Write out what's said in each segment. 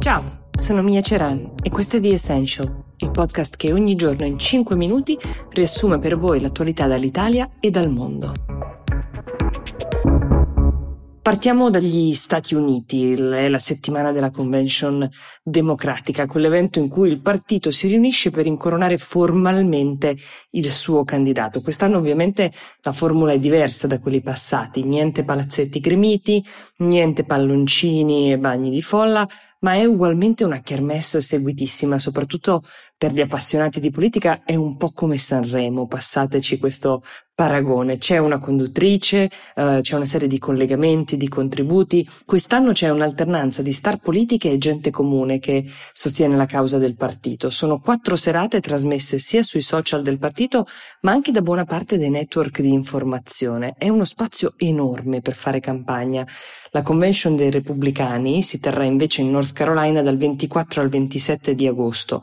Ciao, sono Mia Ceran e questo è The Essential, il podcast che ogni giorno in 5 minuti riassume per voi l'attualità dall'Italia e dal mondo. Partiamo dagli Stati Uniti, è la settimana della convention democratica, quell'evento in cui il partito si riunisce per incoronare formalmente il suo candidato. Quest'anno ovviamente la formula è diversa da quelli passati, niente palazzetti gremiti, niente palloncini e bagni di folla, ma è ugualmente una kermesse seguitissima, soprattutto per gli appassionati di politica, è un po' come Sanremo, passateci questo paragone. C'è una conduttrice, eh, c'è una serie di collegamenti, di contributi. Quest'anno c'è un'alternanza di star politiche e gente comune che sostiene la causa del partito. Sono quattro serate trasmesse sia sui social del partito, ma anche da buona parte dei network di informazione. È uno spazio enorme per fare campagna. La convention dei repubblicani si terrà invece in North Carolina dal 24 al 27 di agosto.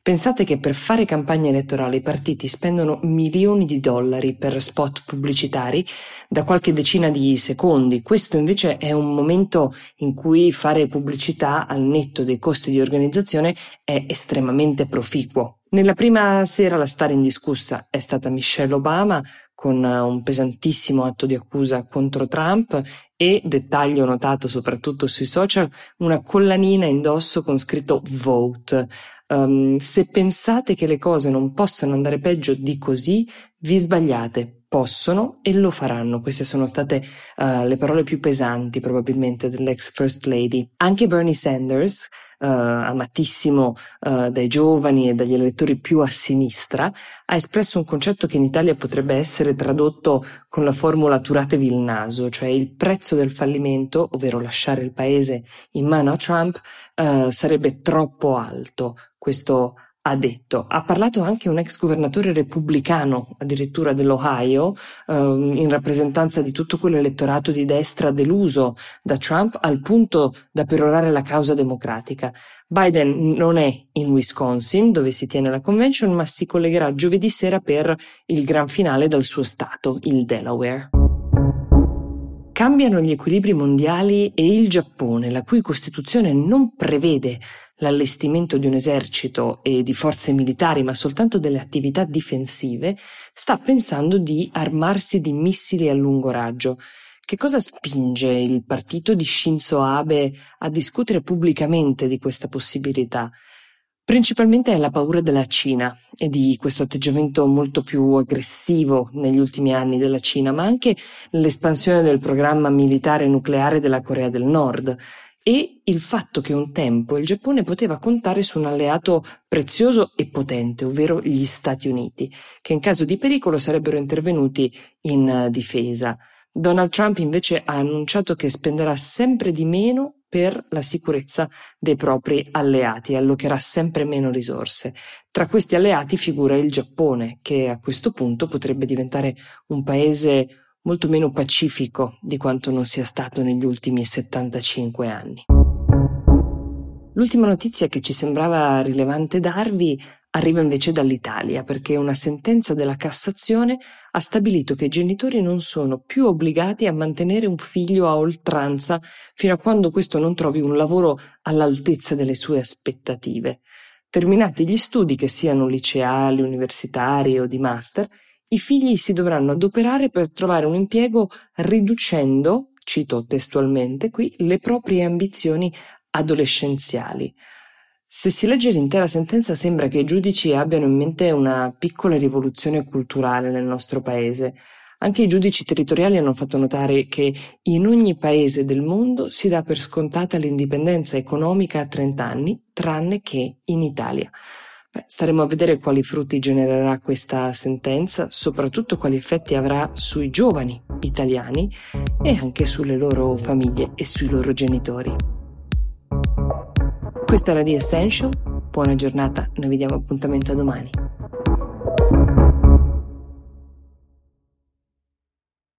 Pensate che per fare campagna elettorale i partiti spendono milioni di dollari per spot pubblicitari da qualche decina di secondi. Questo invece è un momento in cui fare pubblicità al netto dei costi di organizzazione è estremamente proficuo. Nella prima sera la star indiscussa è stata Michelle Obama con un pesantissimo atto di accusa contro Trump e, dettaglio notato soprattutto sui social, una collanina indosso con scritto Vote. Um, se pensate che le cose non possano andare peggio di così, vi sbagliate. Possono e lo faranno. Queste sono state uh, le parole più pesanti probabilmente dell'ex First Lady. Anche Bernie Sanders, uh, amatissimo uh, dai giovani e dagli elettori più a sinistra, ha espresso un concetto che in Italia potrebbe essere tradotto con la formula turatevi il naso, cioè il prezzo del fallimento, ovvero lasciare il paese in mano a Trump, sarebbe troppo alto. Questo ha detto. Ha parlato anche un ex governatore repubblicano, addirittura dell'Ohio, ehm, in rappresentanza di tutto quell'elettorato di destra deluso da Trump al punto da perorare la causa democratica. Biden non è in Wisconsin, dove si tiene la convention, ma si collegherà giovedì sera per il gran finale dal suo stato, il Delaware. Cambiano gli equilibri mondiali e il Giappone, la cui Costituzione non prevede l'allestimento di un esercito e di forze militari, ma soltanto delle attività difensive, sta pensando di armarsi di missili a lungo raggio. Che cosa spinge il partito di Shinzo Abe a discutere pubblicamente di questa possibilità? Principalmente è la paura della Cina e di questo atteggiamento molto più aggressivo negli ultimi anni della Cina, ma anche l'espansione del programma militare nucleare della Corea del Nord e il fatto che un tempo il Giappone poteva contare su un alleato prezioso e potente, ovvero gli Stati Uniti, che in caso di pericolo sarebbero intervenuti in difesa. Donald Trump invece ha annunciato che spenderà sempre di meno per la sicurezza dei propri alleati e allocherà sempre meno risorse. Tra questi alleati figura il Giappone, che a questo punto potrebbe diventare un paese molto meno pacifico di quanto non sia stato negli ultimi 75 anni. L'ultima notizia che ci sembrava rilevante darvi arriva invece dall'Italia, perché una sentenza della Cassazione ha stabilito che i genitori non sono più obbligati a mantenere un figlio a oltranza fino a quando questo non trovi un lavoro all'altezza delle sue aspettative. Terminati gli studi, che siano liceali, universitari o di master, i figli si dovranno adoperare per trovare un impiego riducendo, cito testualmente qui, le proprie ambizioni adolescenziali. Se si legge l'intera sentenza sembra che i giudici abbiano in mente una piccola rivoluzione culturale nel nostro paese. Anche i giudici territoriali hanno fatto notare che in ogni paese del mondo si dà per scontata l'indipendenza economica a 30 anni, tranne che in Italia. Beh, staremo a vedere quali frutti genererà questa sentenza, soprattutto quali effetti avrà sui giovani italiani e anche sulle loro famiglie e sui loro genitori. Questa era The Essential, buona giornata, noi vi diamo appuntamento a domani.